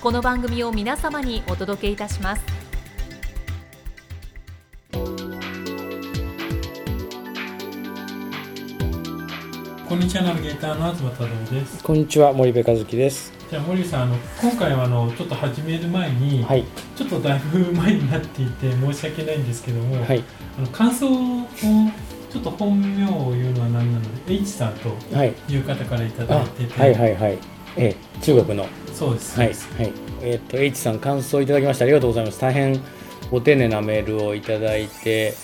この番組を皆様にお届けいたします。こんにちはナビゲーターの東太郎です。こんにちは森部和樹です。じゃあ森部さんあの今回はあのちょっと始める前に、はい。ちょっとだいぶ前になっていて申し訳ないんですけども、はい。あの感想をちょっと本名を言うのは何なの？で H さんとはい。いう方からいただあいてて、はいはいはいえー中国の。そうです、はいはい。えっ、と H さん感想いただきましてありがとうございます。大変ご丁寧なメールをいただいて、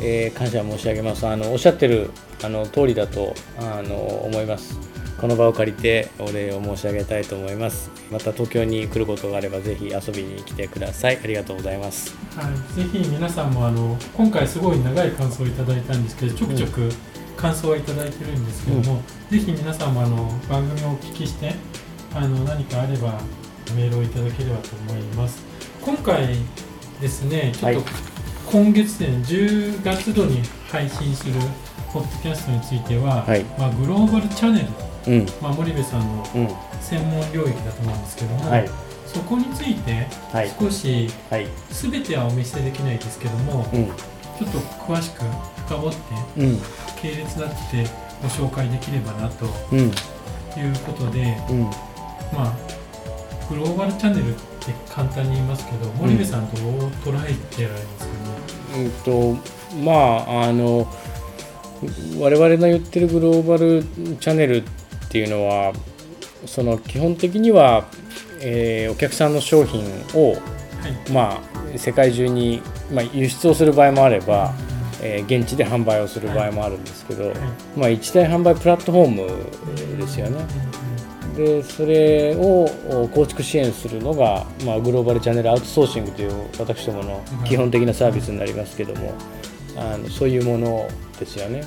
えー感謝申し上げます。あのおっしゃってるあの通りだとあの思います。この場を借りてお礼を申し上げたいと思います。また東京に来ることがあればぜひ遊びに来てください。ありがとうございます。はい、ぜひ皆さんもあの今回すごい長い感想をいただいたんですけどちょくちょく感想はいただいてるんですけども、ぜひ皆さんもあの番組をお聞きしてあの何かあればメールをいただければと思います。今回ですねちょっとはい。今月で10月度に配信するポッドキャストについては、はい。まあ、グローバルチャンネル、うん。まあ、森部さんのうん。専門領域だと思うんですけども、はい。そこについてはい。少しはい。全てはお見せできないですけども、うん。ちょっと詳しく深掘ってうん。系列だってご紹介できればなとうん。いうことで、うんまあグローバルチャンネルって簡単に言いますけど、森部さんどう捉えてられますかね？うんとまああの我々の言ってるグローバルチャンネルっていうのはその基本的には、えーお客さんの商品を、はい。まあ、世界中に、まあ、輸出をする場合もあれば、えー現地で販売をする場合もあるんですけど、はいまあ、一大販売プラットフォームですよね。でそれをお構築支援するのが、まあ、グローバルチャンネルアウトソーシングという私どもの基本的なサービスになりますけどもあのそういうものですよね。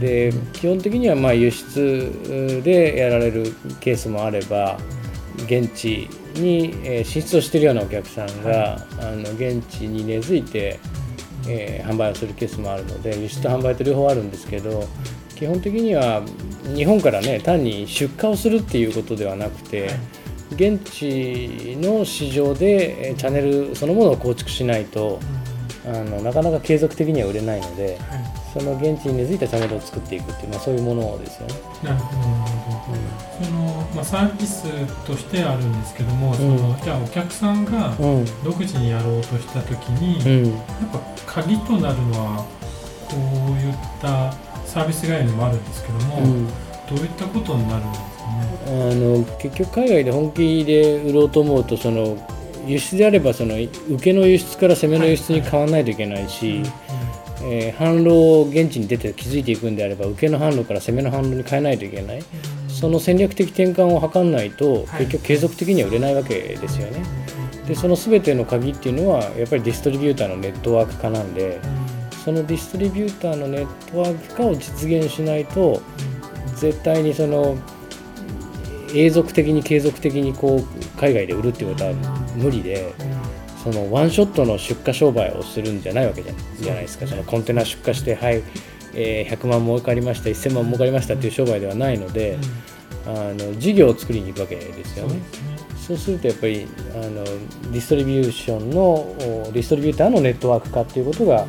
で基本的にはまあ輸出でやられるケースもあれば現地にえー進出をしているようなお客さんがあの現地に根付いて、えー販売をするケースもあるので輸出と販売と両方あるんですけど基本的には日本からね単に出荷をするっていうことではなくて現地の市場でえーチャンネルそのものを構築しないとあのなかなか継続的には売れないのでその現地に根付いたチャンネルを作っていくっていう、まあ、そういうものですよね。なるほど。なるほど。そのまあサービスとしてあるんですけども、そのじゃあお客さんがうん。独自にやろうとしたときに、うん。やっぱ鍵となるのはこういったサービス概念もあるんですけども、うん。どういったことになるんですかね？あの結局海外で本気で売ろうと思うとその輸出であればその受けの輸出から攻めの輸出に変わらないといけないし、えー販路を現地に出て気づいていくんであれば受けの販路から攻めの販路に変えないといけない。その戦略的転換を図らないとはい。結局継続的には売れないわけですよね。でその全ての鍵っていうのはやっぱりディストリビューターのネットワーク化なんでそのディストリビューターのネットワーク化を実現しないと絶対にその永続的に継続的にこう海外で売るっていうことは無理でそのワンショットの出荷商売をするんじゃないわけじゃないですか。そのコンテナ出荷してはい、えー100万儲かりました1000万儲かりましたっていう商売ではないのであの事業を作りに行くわけですよね。そうするとやっぱりあのディストリビューションのおディストリビューターのネットワーク化っていうことが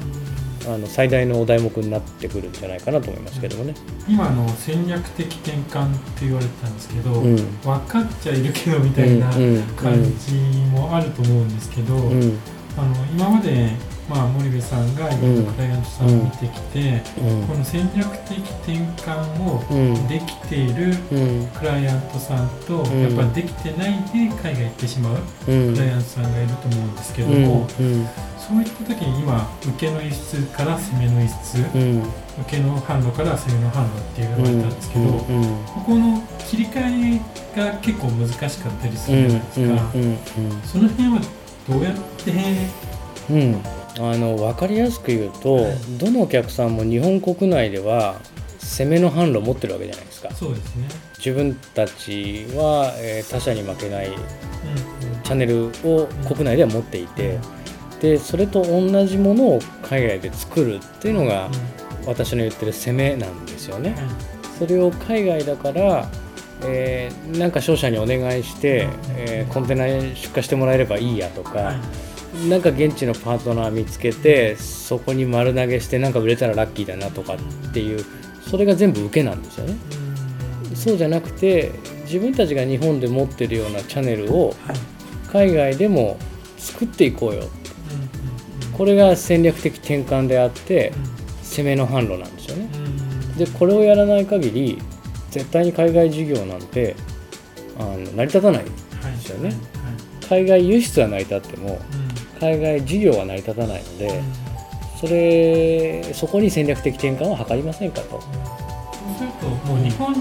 あの最大のお題目になってくるんじゃないかなと思いますけどもね。今の戦略的転換って言われてたんですけど、うん。分かっちゃいるけどみたいな感じもあると思うんですけど、うん。あの今まで、まあ、森部さんがいろん。なクライアントさんを見てきて、うん。この戦略的転換をうん。できているうん。クライアントさんと、うん。やっぱりできてないで海外行ってしまううん。クライアントさんがいると思うんですけどうん。も、うん。そういった時に今受けの輸出から攻めの輸出、うん。受けの販路から攻めの販路っていうのがあったんですけど、うん。ここの切り替えが結構難しかったりすうんるじゃないですか、うん。その辺はどうやって、うんうんあの分かりやすく言うと、はい。どのお客さんも日本国内では攻めの販路を持ってるわけじゃないですか。そうですね、自分たちは、えー他社に負けないうん。チャンネルを国内では持っていて、でそれと同じものを海外で作るっていうのが私の言ってる攻めなんですよね。それを海外だから、えーなんか商社にお願いして、えーコンテナに出荷してもらえればいいやとか、はいなんか現地のパートナー見つけてそこに丸投げしてなんか売れたらラッキーだなとかっていうそれが全部受けなんですよね。そうじゃなくて自分たちが日本で持ってるようなチャンネルをはい海外でも作っていこうよ。これが戦略的転換であってう攻めの販路なんですよね。でこれをやらない限り絶対に海外事業なんてあの成り立たないはいですよね。はい。海外輸出は成り立ってもうん海外事業は成り立たないのでそれそこに戦略的転換を図りませんかと。そうするともう日本に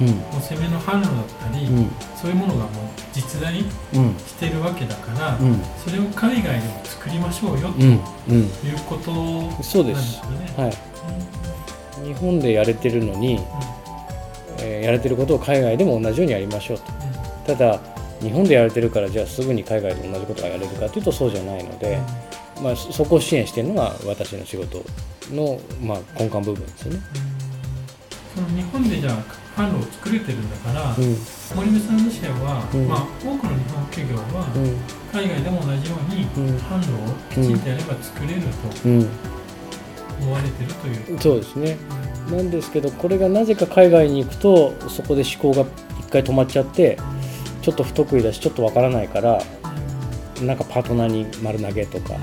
うん。もう攻めの販路だったり、うん。そういうものがもう実在うん。してるわけだから、うん。それを海外でも作りましょうよとうん。いううんことなんそうでですすよね。はい。日本でやれてるのに、うん。えーやれてることを海外でも同じようにやりましょうと。ただ日本でやれてるからじゃあすぐに海外で同じことがやれるかというとそうじゃないので、まあ、そそこを支援しているのが私の仕事の、まあ、根幹部分ですよね。その日本でじゃあ販路を作れてるんだから、うん。森部さん自身は、うん。まあ、多くの日本企業は、うん。海外でも同じようにうん。販路をきちんとやれば作れるとうん、思われてるという。そうですね。なんですけどこれがなぜか海外に行くとそこで思考が一回止まっちゃってちょっと不得意だしちょっとわからないからなんかパートナーに丸投げとか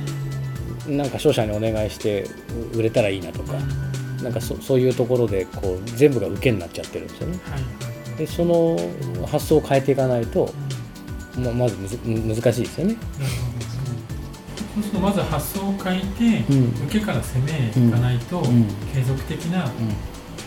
なんか商社にお願いして売れたらいいなとかなんかそそういうところでこう全部が受けになっちゃってるんですよね。はい。はいでその発想を変えていかないとままずむず難しいですよね。そうするとまず発想を変えて、うん。受けから攻めいかないと、うん。継続的な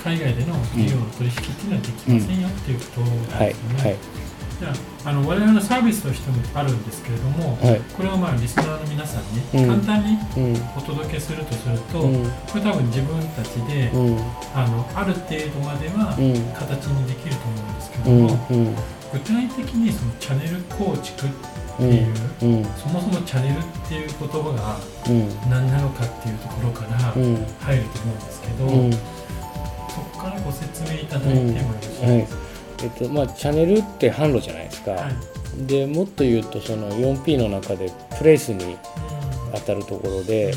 海外での企業の取引っていうのはできませんよっていうことはいですよね。はい。じゃああの我々のサービスとしてもあるんですけれども、はい。これをまあリスナーの皆さんにうん。簡単にうん。お届けするとすると、うん。これ多分自分たちで、うん。あのある程度まではうん。形にできると思うんですけどうん。も、うん。具体的にそのチャンネル構築ってうんいう、うん。そもそもチャンネルっていう言葉がうん。何なのかっていうところからうん。入ると思うんですけど、うん。そこからご説明いただいてもよろしいですか、えっとまあ、チャンネルって販路じゃないですか、はい。でもっと言うとその 4P の中でプレイスに当たるところで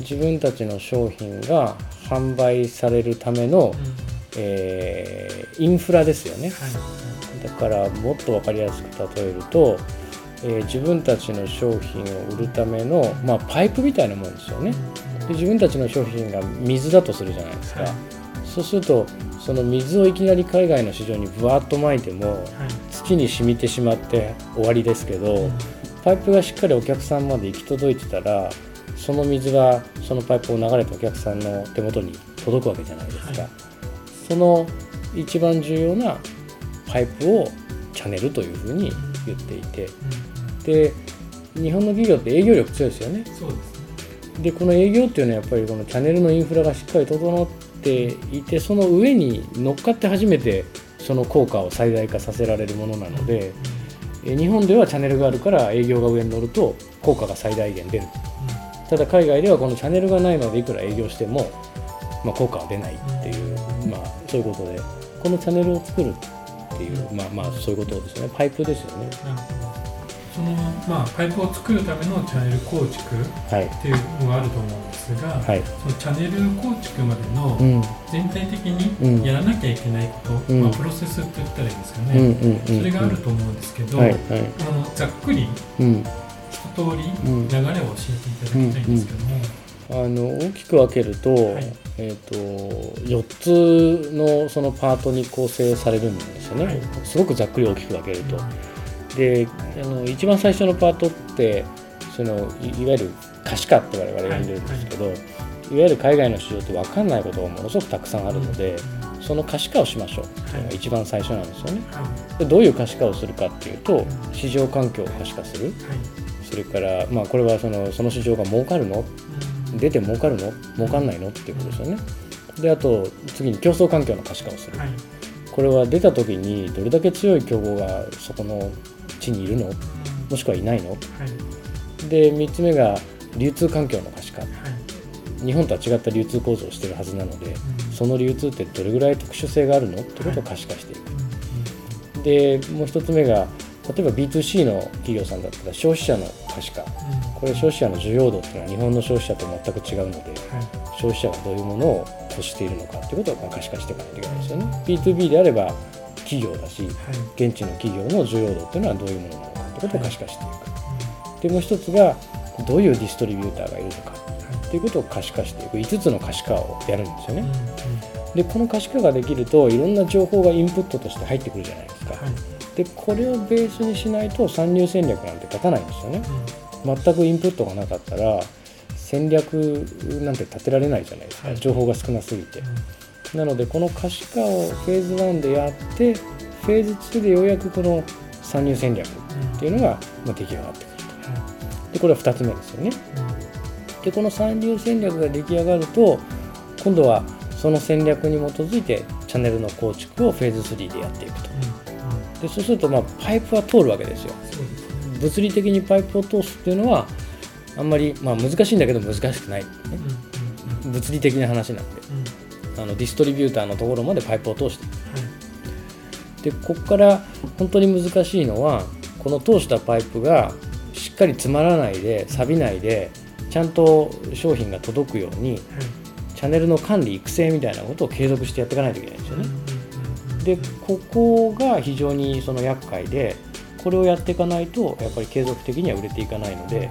自分たちの商品が販売されるための、うん。うんえーインフラですよね。はい。だからもっと分かりやすく例えると、えー自分たちの商品を売るための、まあ、パイプみたいなもんですよね。で自分たちの商品が水だとするじゃないですか、はいそうするとその水をいきなり海外の市場にぶわっと撒いてもはい。土に染みてしまって終わりですけど、パイプがしっかりお客さんまで行き届いてたらその水がそのパイプを流れてお客さんの手元に届くわけじゃないですか、はい。その一番重要なパイプをチャンネルというふうに言っていて。で日本の企業って営業力強いですよね。でこの営業っていうのはやっぱりこのチャンネルのインフラがしっかり整っていてその上に乗っかって初めてその効果を最大化させられるものなので、え日本ではチャンネルがあるから営業が上に乗ると効果が最大限出るただ海外ではこのチャンネルがないのでいくら営業しても、まあ、効果は出ないっていう、まあ、そういうことでこのチャンネルを作るっていう、まあまあそういうことですよね。パイプですよね。その、まあ、パイプを作るためのチャンネル構築はい。っていうのがあると思うんですが、はい。そのチャンネル構築までのうん。全体的うん。にやらなきゃいけないこと、うん。まあ、プロセスって言ったらいいんですようんうね、んうん。それがあると思うんですけど、はいはい。あのざっくりうん。一通りうん。流れを教えていただきたいんですけども、あの大きく分けると,、い。えー、と4つのそのパートに構成されるんですよね、はい。すごくざっくり大きく分けると。であの一番最初のパートってそのいいわゆる可視化って我々呼んでるんですけど、いわゆる海外の市場って分かんないことがものすごくたくさんあるので、その可視化をしましょうっていうのが一番最初なんですよね。はでどういう可視化をするかっていうと市場環境を可視化する。いはい。それから、まあ、これはそのその市場が儲かるの？うん。出て儲かるの？儲かんないの？っていうことですよね。であと次に競争環境の可視化をする、はい。これは出た時にどれだけ強い競合がそこの地にいるの？もしくはいないの？はい。で3つ目が流通環境の可視化。はい。日本とは違った流通構造をしてるはずなのでうん。その流通ってどれぐらい特殊性があるの？ってことを可視化していく。うんでもう1つ目が例えば B2C の企業さんだったら消費者の可視化。うん。これ消費者の需要度っていうのは日本の消費者と全く違うのではい。消費者がどういうものを欲しているのかということをまあ可視化していかないといけないですよね。B2B であれば企業だしはい。現地の企業の需要度っていうのはどういうものなのかということを可視化していく。でもう一つがどういうディストリビューターがいるのかということを可視化していく5つの可視化をやるんですよね。でこの可視化ができるといろんな情報がインプットとして入ってくるじゃないですか。でこれをベースにしないと参入戦略なんて立たないんですよね。全くインプットがなかったら戦略なんて立てられないじゃないですか、はい情報が少なすぎて。なのでこの可視化をフェーズ1でやってフェーズ2でようやくこの参入戦略っていうのがまあ出来上がってくると。でこれは2つ目ですよね。でこの参入戦略が出来上がると今度はその戦略に基づいてチャンネルの構築をフェーズ3でやっていくと。でそうするとまあパイプは通るわけですよ。物理的にパイプを通すっていうのはあんまり、まあ、難しいんだけど難しくない、ね、物理的な話なんで。あのディストリビューターのところまでパイプを通して。でここから本当に難しいのはこの通したパイプがしっかり詰まらないで錆びないでちゃんと商品が届くようにチャンネルの管理育成みたいなことを継続してやっていかないといけないんですよね。でここが非常にその厄介でこれをやっていかないとやっぱり継続的には売れていかないので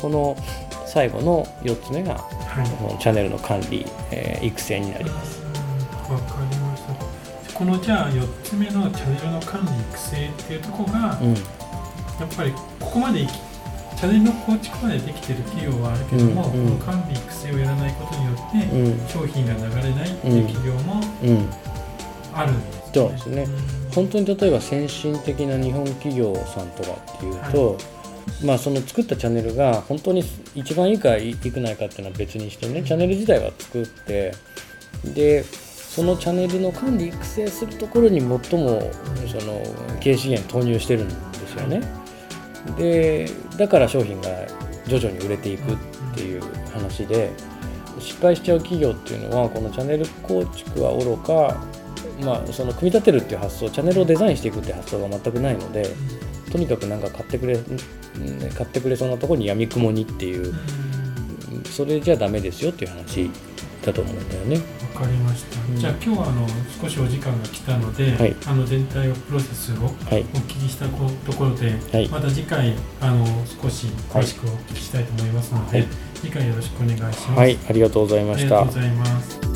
この最後の4つ目がこのチャンネルの管理、えー育成になります。わかりました。このじゃあ4つ目のチャンネルの管理育成っていうところが、うんやっぱりここまでチャンネルの構築までできてる企業はあるけども、うんうん。この管理育成をやらないことによって、うん。商品が流れないっていう企業もうん、あるんですそうですね。本当に例えば先進的な日本企業さんとかっていうと、まあその作ったチャンネルが本当に一番いいかいいくないかっていうのは別にしてねチャンネル自体は作ってでそのチャンネルの管理育成するところに最もその経営資源投入してるんですよね。でだから商品が徐々に売れていくっていう話で失敗しちゃう企業っていうのはこのチャンネル構築はおろか、まあ、その組み立てるっていう発想チャンネルをデザインしていくっていう発想が全くないのでとにかくなんか買ってくれ買ってくれそうなとこにやみくもにっていうそれじゃダメですよっていう話。だと思うんだよね。わかりました、うんじゃあ今日はあの少しお時間が来たので、はいあの全体をプロセスをはい、お聞きしたこところで、はいまた次回あの少し詳しくお聞きしたいと思いますので、はい次回よろしくお願いします。はい、ありがとうございましたありがとうご。ざいます。